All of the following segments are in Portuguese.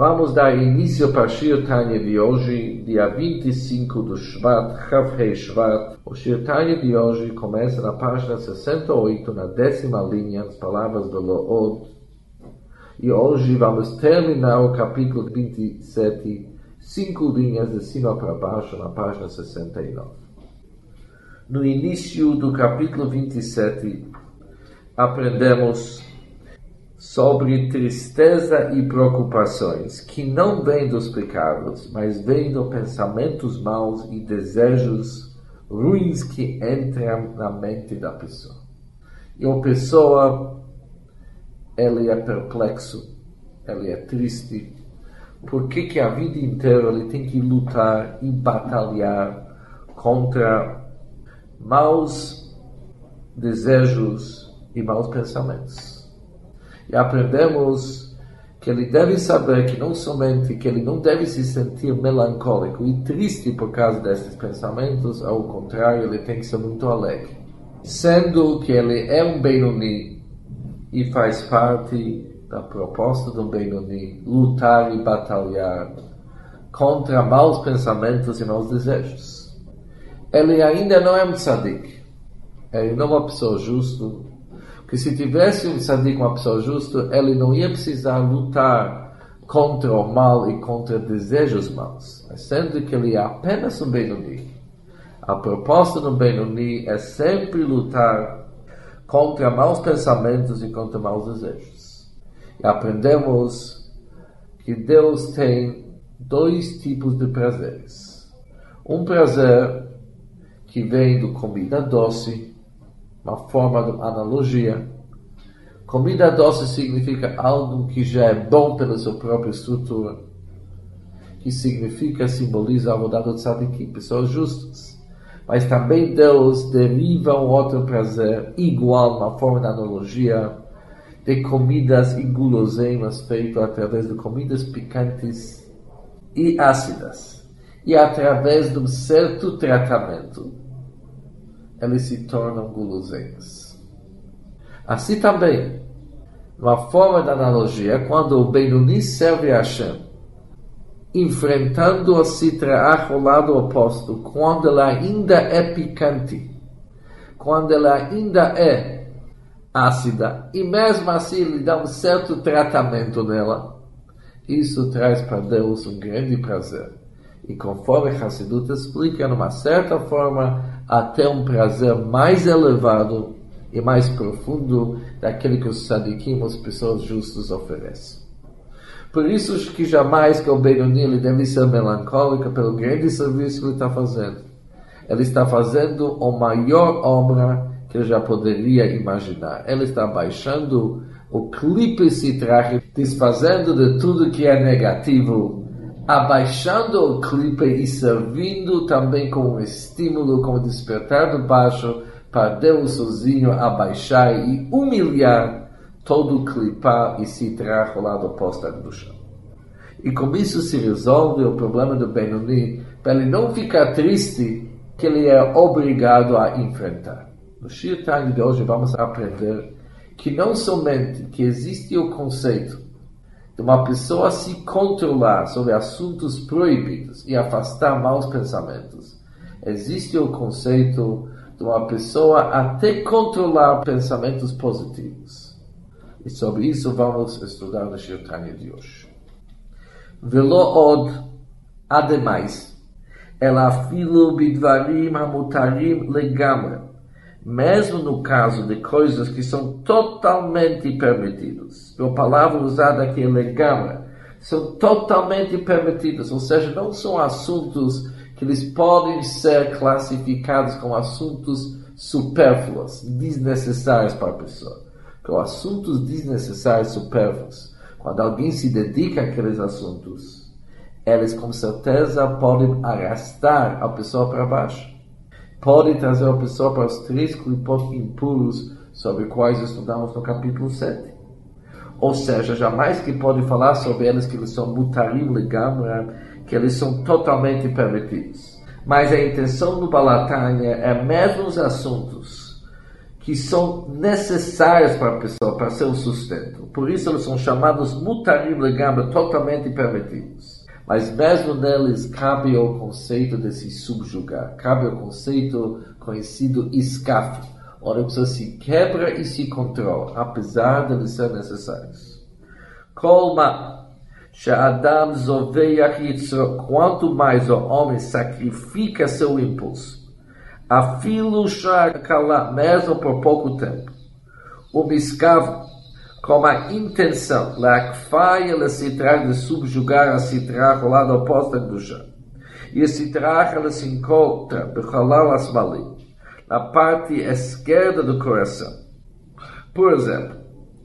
Vamos dar início para Shir Tanya de hoje, dia 25 do Shvat, Chavhei Shvat. O Shir Tanya de hoje começa na página 68, na décima linha, as palavras do Lood. E hoje vamos terminar o capítulo 27, cinco linhas de cima para baixo, na página 69. No início do capítulo 27, aprendemos sobre tristeza e preocupações que não vêm dos pecados, mas vêm dos pensamentos maus e desejos ruins que entram na mente da pessoa. E a pessoa, ele é perplexo, ele é triste, porque que a vida inteira ele tem que lutar e batalhar contra maus desejos e maus pensamentos. E aprendemos que ele deve saber que não somente que ele não deve se sentir melancólico e triste por causa desses pensamentos, ao contrário, ele tem que ser muito alegre. Sendo que ele é um Benoni e faz parte da proposta do Benoni lutar e batalhar contra maus pensamentos e maus desejos. Ele ainda não é um tzadik. Ele não é uma pessoa justa, que se tivesse um tzadik, uma pessoa justa, ele não ia precisar lutar contra o mal e contra desejos maus, sendo que ele é apenas um Benoni. A proposta do Benoni é sempre lutar contra maus pensamentos e contra maus desejos. E aprendemos que Deus tem dois tipos de prazeres. Um prazer que vem do comida doce uma forma de analogia. Comida doce significa algo que já é bom pela sua própria estrutura, que significa, simboliza a vontade do tzadikim, pessoas justas. Mas também Deus deriva um outro prazer igual, uma forma de analogia, de comidas e guloseimas feitas através de comidas picantes e ácidas, e através de um certo tratamento eles se tornam guloseimas. Assim também, uma forma de analogia, quando o Benoni serve a Hashem, enfrentando a citra ao lado oposto, quando ela ainda é picante, quando ela ainda é ácida, e mesmo assim ele dá um certo tratamento nela, isso traz para Deus um grande prazer. E conforme Hassidut explica, numa certa forma, até um prazer mais elevado e mais profundo daquele que os sadiquim, as pessoas justas, oferecem. Por isso que jamais que o Benoni deve ser melancólico pelo grande serviço que ele está fazendo. Ele está fazendo a maior obra que ele já poderia imaginar. Ele está baixando o clipe se traje, desfazendo de tudo que é negativo abaixando o clipe e servindo também como estímulo, como despertar do baixo, para Deus sozinho abaixar e humilhar todo o clipar e se tirar o lado oposto do chão. E com isso se resolve o problema do Benoni, para ele não ficar triste que ele é obrigado a enfrentar. No Shir de hoje vamos aprender que não somente que existe o conceito de uma pessoa se controlar sobre assuntos proibidos e afastar maus pensamentos. Existe o conceito de uma pessoa até controlar pensamentos positivos. E sobre isso vamos estudar no Shirtanya de hoje. Velo od, ademais, ela afilo bidvarim hamutarim legamre mesmo no caso de coisas que são totalmente permitidas. A palavra usada aqui é legama, são totalmente permitidas, ou seja, não são assuntos que eles podem ser classificados como assuntos supérfluos, desnecessários para a pessoa. Porque assuntos desnecessários, supérfluos, quando alguém se dedica àqueles assuntos, eles com certeza podem arrastar a pessoa para baixo pode trazer a pessoa para os três clipot impuros sobre quais estudamos no capítulo 7. Ou seja, jamais que pode falar sobre eles que eles são mutarim legamra, que eles são totalmente permitidos. Mas a intenção do Balatanya é mesmo os assuntos que são necessárias para a pessoa, para seu sustento. Por isso eles são chamados mutarim legamba, totalmente permitidos. Mas mesmo neles cabe o conceito de se subjugar, cabe o conceito conhecido escafe, onde a pessoa se quebra e se controla, apesar de serem necessários. Colma, yitzro, quanto mais o homem sacrifica seu impulso, afilo sha'akala, mesmo por pouco tempo, o miscavo, com a intenção, lakfai ela se traz de subjugar a citra, o lado oposto da ducha. E a citra, ela se encontra, bechalal asmali, na parte esquerda do coração. Por exemplo,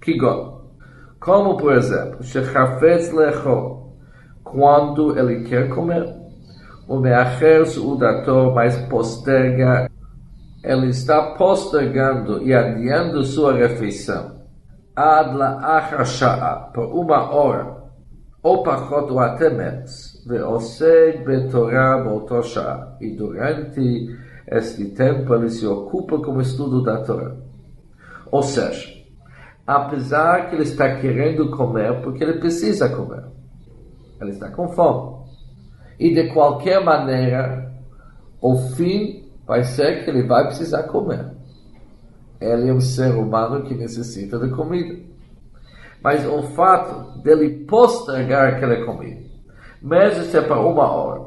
Kigon, como por exemplo, Shechafetz Lecho, quando ele quer comer, o Meacher Suudator, mas posterga, ele está postergando e adiando sua refeição עד לאחר שעה, por uma hora, ou פחות ou até menos, ועוסק בתורה באותו שעה, e durante este tempo ele se ocupa com o estudo da Torá. Ou seja, apesar que ele está querendo comer, porque ele precisa comer, ele está com fome. E de qualquer maneira, o fim vai ser que ele vai precisar comer ele é um ser humano que necessita de comida. Mas o fato dele postergar aquela comida, mesmo se é para uma hora,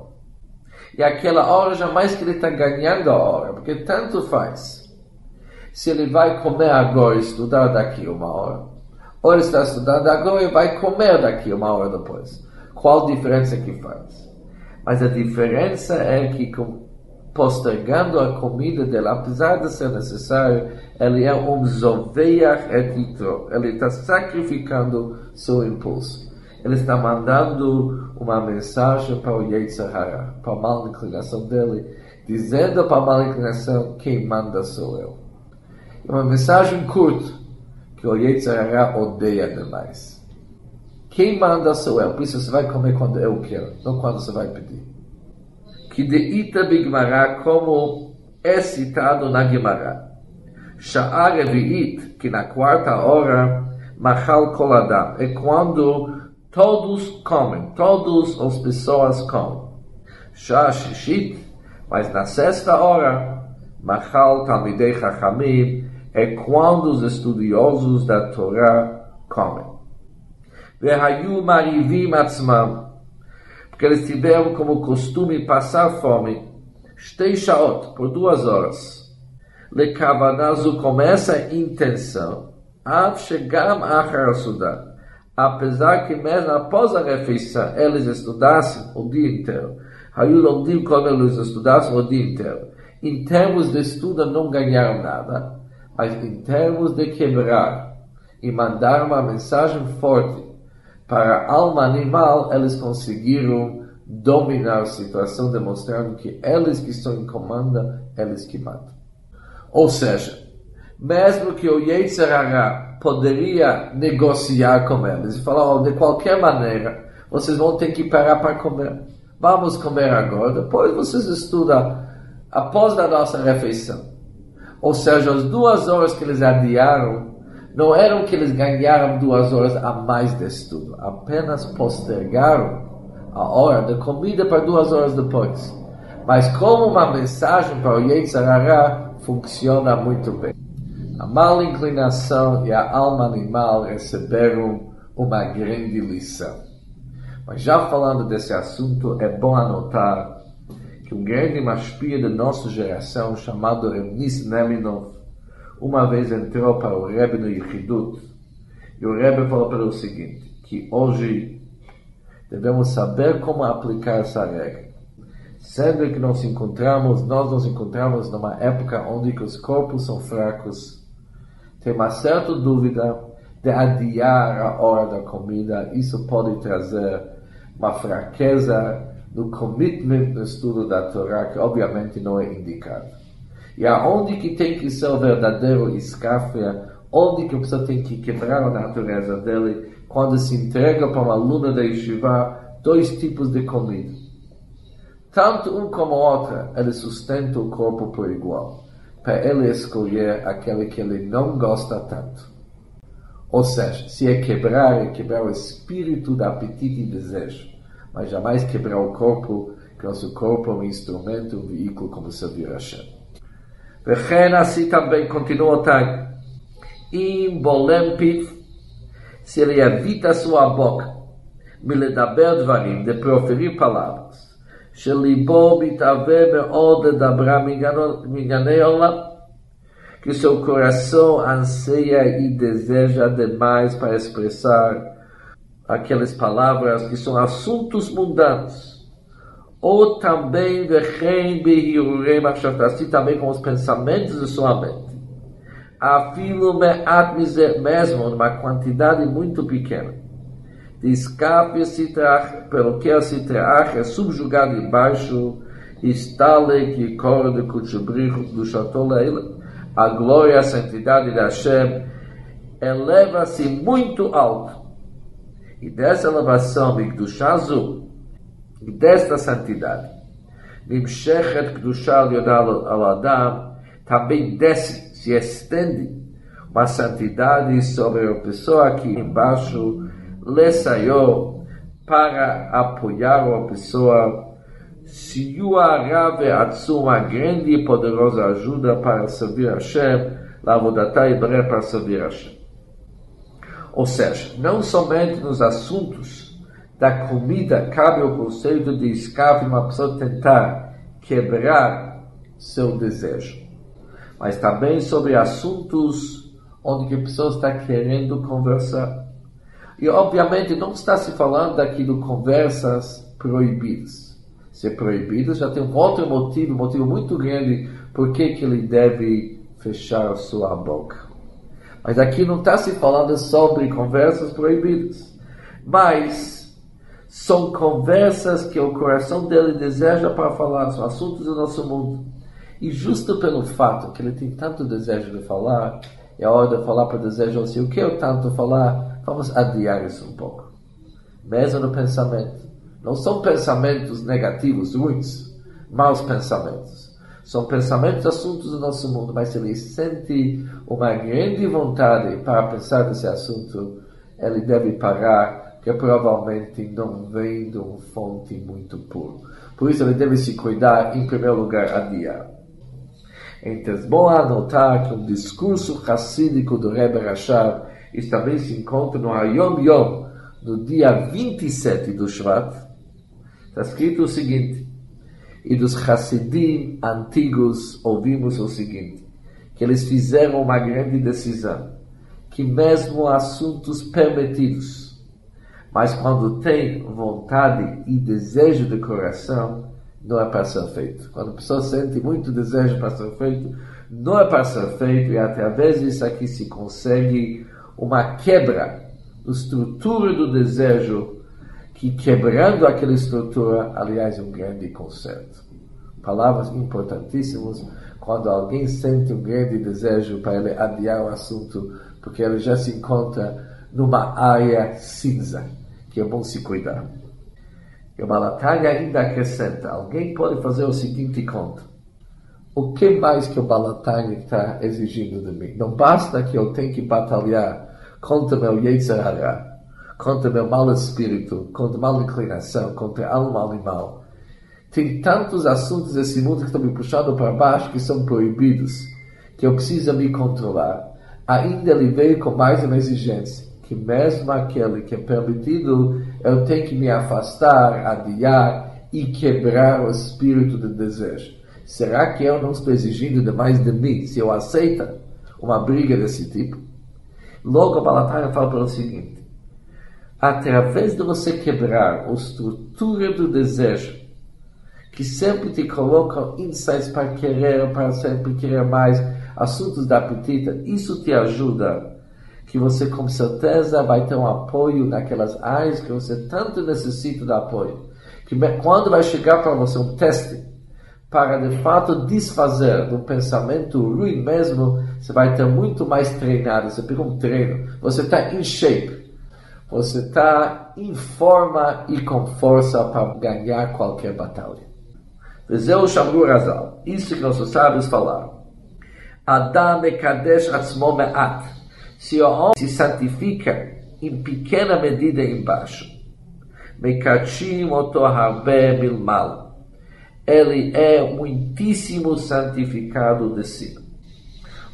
e aquela hora jamais que ele está ganhando a hora, porque tanto faz. Se ele vai comer agora e estudar daqui uma hora, ou ele está estudando agora e vai comer daqui uma hora depois. Qual diferença que faz? Mas a diferença é que com postergando a comida dele, apesar de ser necessário, ele é um zoveach etitro, ele está sacrificando seu impulso. Ele está mandando uma mensagem para o Yetzirah, para a mal inclinação dele, dizendo para a mal inclinação, quem manda sou eu. É uma mensagem curta, que o Yetzirah odeia demais. Quem manda sou eu, por isso você vai comer quando eu quero, não quando você vai pedir que de Ita Bigmará, como é citado na Gemara. Sha'ar Revi'it, que na quarta hora, Machal Koladam, é quando todos comem, todas as pessoas comem. Sha'ashishit, mas na sexta hora, Machal Talmidei Chachamim, é quando os estudiosos da Torá comem. Vehayu marivim atzmam, porque eles tiveram como costume passar fome, Shtei Shaot, por duas horas. Lekavanazu começa a intenção, Av Shegam Achar Sudan. Apesar que mesmo após a refeição eles estudassem o dia inteiro, Hayu Lomdim como eles estudassem o dia inteiro. Em termos de estudo não ganharam nada, mas em termos de quebrar e mandar uma mensagem forte para a alma animal, eles conseguiram dominar a situação, demonstrando que eles que estão em comando, eles que mandam. Ou seja, mesmo que o Yetzirah poderia negociar com eles e falar, oh, de qualquer maneira, vocês vão ter que parar para comer. Vamos comer agora, depois vocês estudam após a nossa refeição. Ou seja, as duas horas que eles adiaram não eram que eles ganharam duas horas a mais de estudo, apenas postergaram a hora da comida para duas horas depois. Mas como uma mensagem para o Yetzirah funciona muito bem. A mal inclinação e a alma animal receberam uma grande lição. Mas já falando desse assunto, é bom anotar que um grande mashpia da nossa geração, chamado Rebnis Neminov, uma vez entrou para o Rebbe no Yichidut, e o Rebbe falou para ele o seguinte, que hoje devemos saber como aplicar essa regra. Sendo que nós encontramos, nós nos encontramos numa época onde os corpos são fracos, tem uma certa dúvida de adiar a hora da comida, isso pode trazer uma fraqueza no commitment no estudo da Torá, que obviamente não é indicado. E aonde que tem que ser o verdadeiro escafe, onde que a pessoa tem que quebrar a natureza dele, quando se entrega para uma aluna da Yeshiva, dois tipos de comida. Tanto um como outra, ele sustenta o corpo por igual. para ele escolher aquele que ele não gosta tanto. Ou seja, se é quebrar, é quebrar o espírito do apetite e desejo, mas jamais quebrar o corpo, que nosso corpo é um instrumento, um veículo como servir a Hashem. Vechen assim também continua o Tag. Im bolem piv, se ele evita sua boca, מלדבר דברים, de proferir palavras, שליבו מתהווה מאוד לדברה מענייני עולם, que seu coração anseia e deseja demais para expressar aquelas palavras que são assuntos mundanos. Ou também assim também com os pensamentos de sua mente. Afilo me'at mesmo numa quantidade muito pequena. Descape se pelo que se é subjugado embaixo, estale que corre de cuchubricho do chatoleila a glória, a santidade de Hashem, eleva-se muito alto. E dessa elevação, Mikdushazu, desta santidade, Nimshechet Kdusha al Adam, também desce, se estende uma santidade sobre a pessoa aqui embaixo, Lesayó, para apoiar a pessoa. Siuarave Atsum, uma grande e poderosa ajuda para servir a Hashem, Lavodatá e Bre para servir a Hashem. Ou seja, não somente nos assuntos da comida cabe o conceito de escape uma pessoa tentar quebrar seu desejo, mas também sobre assuntos onde a pessoa está querendo conversar. E obviamente não está se falando aqui de conversas proibidas ser proibido, já tem um outro motivo, um motivo muito grande por que ele deve fechar sua boca. Mas aqui não está se falando sobre conversas proibidas, mas são conversas que o coração dele deseja para falar, são assuntos do nosso mundo. E justo pelo fato que ele tem tanto desejo de falar, é hora de falar para o desejo assim, o que eu tanto falar, vamos adiar isso um pouco. Mesmo no pensamento. Não são pensamentos negativos, ruins, maus pensamentos. São pensamentos, assuntos do nosso mundo, mas se ele sente uma grande vontade para pensar nesse assunto, ele deve parar, que provavelmente não vem de uma fonte muito pura. Por isso ele deve se cuidar, em primeiro lugar, adiar. Então, é bom anotar que um discurso racídico do Rebbe Rashab também se encontra no Hayom Yom, no dia 27 do Shvat, Está escrito o seguinte, e dos Hassidim antigos ouvimos o seguinte, que eles fizeram uma grande decisão, que mesmo assuntos permitidos, mas quando tem vontade e desejo de coração, não é para ser feito. Quando a pessoa sente muito desejo para ser feito, não é para ser feito, e através disso aqui se consegue uma quebra da estrutura do desejo que quebrando aquela estrutura, aliás, um grande conserto. Palavras importantíssimas quando alguém sente um grande desejo para ele adiar o assunto, porque ele já se encontra numa área cinza, que é bom se cuidar. E o Balatanya ainda acrescenta, alguém pode fazer o seguinte conta. O que mais que o Balatanya está exigindo de mim? Não basta que eu tenha que batalhar contra meu Yetzer contra meu mau espírito, contra mal inclinação, contra alma animal. Tem tantos assuntos desse mundo que estão me puxando para baixo que são proibidos, que eu preciso me controlar. Ainda ele veio com mais uma exigência, que mesmo aquele que é permitido, eu tenho que me afastar, adiar e quebrar o espírito do desejo. Será que eu não estou exigindo demais de mim se eu aceito uma briga desse tipo? Logo a Balataya fala pelo seguinte, através de você quebrar a estrutura do desejo, que sempre te coloca insights para querer, para sempre querer mais, assuntos da apetite, isso te ajuda que você com certeza vai ter um apoio naquelas áreas que você tanto necessita de apoio. Que quando vai chegar para você um teste para de fato desfazer do pensamento ruim mesmo, você vai ter muito mais treinado. Você pega um treino, você está em shape você está em forma e com força para ganhar qualquer batalha. Razal. Isso que nossos sábios falaram. Adam Mekadesh Atzmo Me'at. Se o homem se santifica em pequena medida embaixo, Mekachim Oto Harbe Milmal. Ele é muitíssimo santificado de si.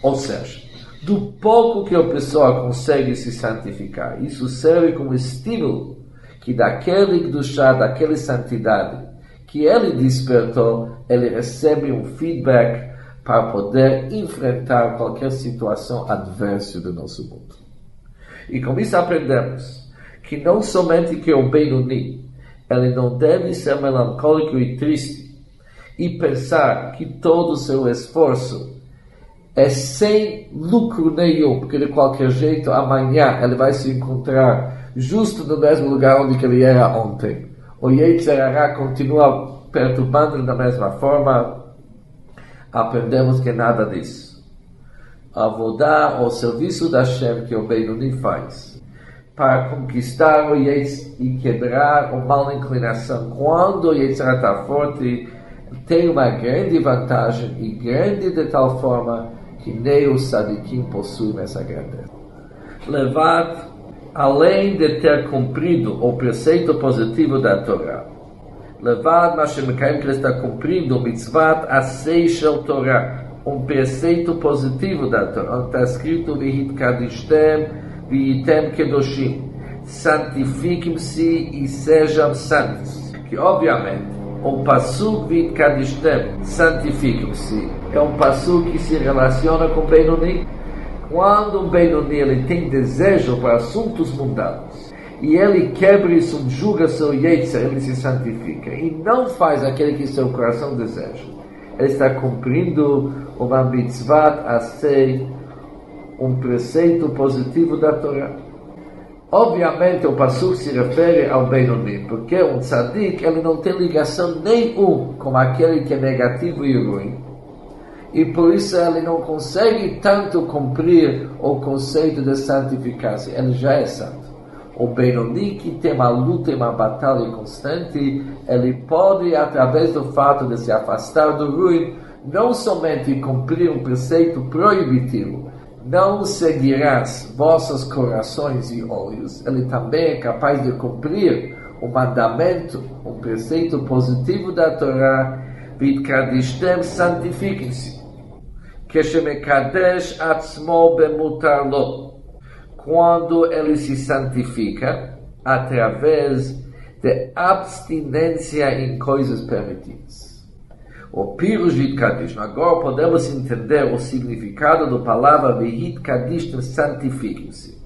Ou seja, do pouco que a pessoa consegue se santificar, isso serve como estímulo que daquele chá, daquela santidade que ele despertou, ele recebe um feedback para poder enfrentar qualquer situação adversa do nosso mundo. E com isso aprendemos que não somente que o Benoni, ele não deve ser melancólico e triste e pensar que todo o seu esforço é sem lucro nenhum, porque de qualquer jeito amanhã ele vai se encontrar justo no mesmo lugar onde ele era ontem. O Yetzirah continua perturbando da mesma forma, aprendemos que nada disso. Avodar o serviço da Shem que o Benoni faz para conquistar o Yetz e quebrar a mal inclinação. Quando o Yetzirah está forte, tem uma grande vantagem e grande de tal forma que nem os sadikim possuem essa grandeza. Levar, além de ter cumprido o preceito positivo da Torá, levar Mashem que ele está cumprindo mitzvat a shel Torá, um preceito positivo da Torá, está escrito Vihit Kadishtem, Vihitem Kedoshim, santifiquem-se e sejam santos. Que obviamente o Passuk Vit Kadishtem, santifiquem-se, é um Passuk que se relaciona com Benoni. Quando um Benoni ele tem desejo para assuntos mundanos, e ele quebra e subjuga seu Yetzer, ele se santifica, e não faz aquele que seu coração deseja. Ele está cumprindo uma mitzvah a ser um preceito positivo da Torá. Obviamente o Passuk se refere ao Benoni, porque um tzadik ele não tem ligação nenhum com aquele que é negativo e ruim. E por isso ele não consegue tanto cumprir o conceito de santificar-se. Ele já é santo. O Benoni que tem uma luta e uma batalha constante, ele pode, através do fato de se afastar do ruim, não somente cumprir um preceito proibitivo, não seguirás vossos corações e olhos. Ele também é capaz de cumprir o mandamento, o preceito positivo da Torá, Vitkadishtem, santifiquem-se. Keshemekadesh atzmo bemutarlo. Quando ele se santifica, através de abstinência em coisas permitidas o Pirush Kadish. Agora podemos entender o significado da palavra Vihit Kadish, santifiquem-se.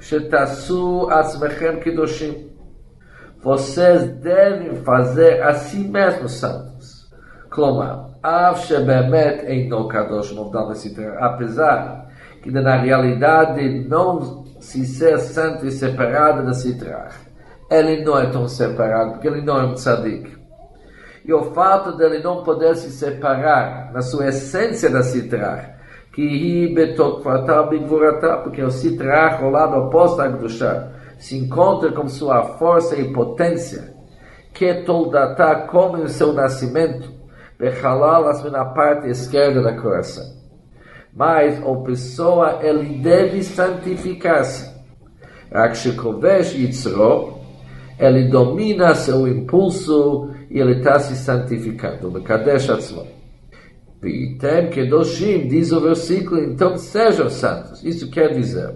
Shetassu Atzmechem Kedoshim. Vocês devem fazer a si mesmos santos. Clomar, Av Shebemet Eino Kadosh apesar que na realidade não se ser santo e separado da Sitra. Ele não é tão separado, porque ele não é um tzadik e o fato dele não poder se separar na sua essência da Sitrach, que porque o Sitrach, o lado oposto à Gdusha, se encontra com sua força e potência, que toldata como em seu nascimento, bechalal na parte esquerda da coração. Mas a pessoa, ele deve santificar-se. Rakshekovesh Yitzro, ele domina seu impulso e ele está se santificando. Mekadesh Atzmo. Vitem Kedoshim, diz o versículo, então sejam santos. Isso quer dizer,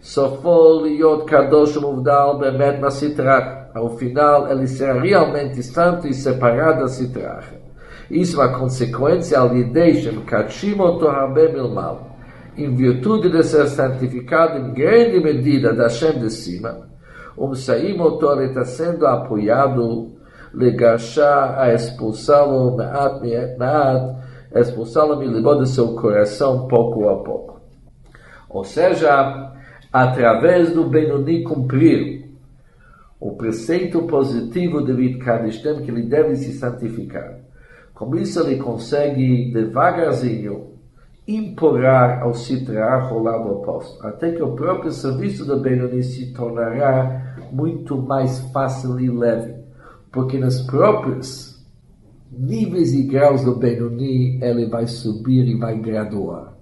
Sofol Yod Kadosh Muvdal Bemet Masitrach. Ao final, ele será realmente santo e separado da Sitrach. Isso é uma consequência al Yideshem Kachim Otohabe Milmal. Em virtude de ser santificado em grande medida da Shem de cima, um Saim Otor está sendo apoiado legachar a expulsá-lo me'at me'at, expulsá-lo milibó de seu coração pouco a pouco. Ou seja, através do Benoni cumprir o preceito positivo de Vitkadishtem que ele deve se santificar. Com isso ele consegue devagarzinho implorar ao Sitra o lado oposto, até que o próprio serviço do Benoni se tornará muito mais fácil e leve porque nos próprios níveis e graus do Benoni ele vai subir e vai graduar.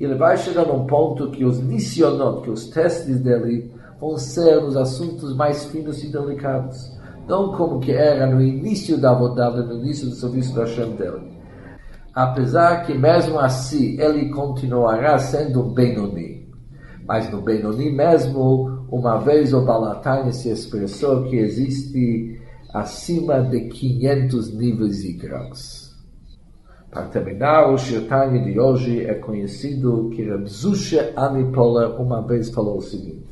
ele vai chegar num ponto que os nissionot, que os testes dele, vão ser nos assuntos mais finos e delicados. Não como que era no início da vodada, no início do serviço da Hashem. Apesar que mesmo assim ele continuará sendo Benoni. Mas no Benoni mesmo, uma vez o Balatani se expressou que existe acima de 500 níveis e graus. Para terminar, o Shirtanya de hoje é conhecido que Rabzusha Anipola uma vez falou o seguinte: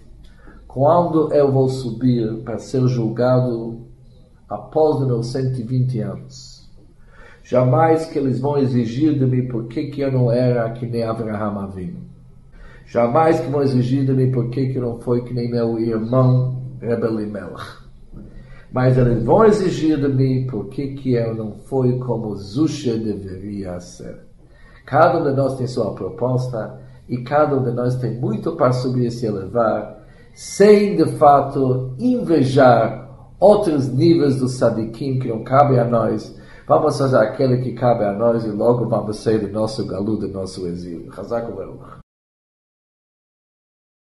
Quando eu vou subir para ser julgado após os meus 120 anos, jamais que eles vão exigir de mim por que, que eu não era que nem Abraham Avinu. Jamais que vão exigir de mim por que, que não foi que nem meu irmão Rebelimelech mas eles vão exigir de mim por que que eu não fui como Zusha deveria ser. Cada um de nós tem sua proposta e cada um de nós tem muito para subir e se elevar, sem de fato invejar outros níveis do sadikim que não cabem a nós. Vamos fazer aquele que cabe a nós e logo vamos sair do nosso galu, do nosso exílio. Hazak